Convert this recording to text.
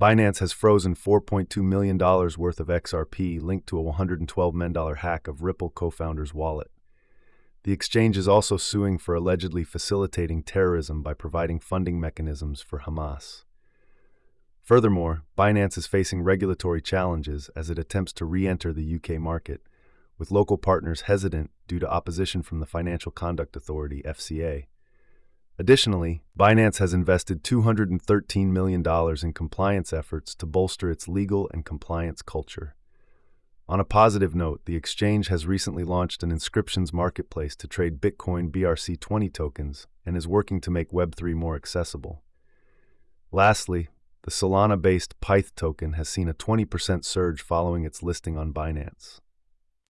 Binance has frozen $4.2 million worth of XRP linked to a $112 million hack of Ripple co founder's wallet. The exchange is also suing for allegedly facilitating terrorism by providing funding mechanisms for Hamas. Furthermore, Binance is facing regulatory challenges as it attempts to re enter the UK market, with local partners hesitant due to opposition from the Financial Conduct Authority, FCA. Additionally, Binance has invested $213 million in compliance efforts to bolster its legal and compliance culture. On a positive note, the exchange has recently launched an inscriptions marketplace to trade Bitcoin BRC20 tokens and is working to make Web3 more accessible. Lastly, the Solana based Pyth token has seen a 20% surge following its listing on Binance.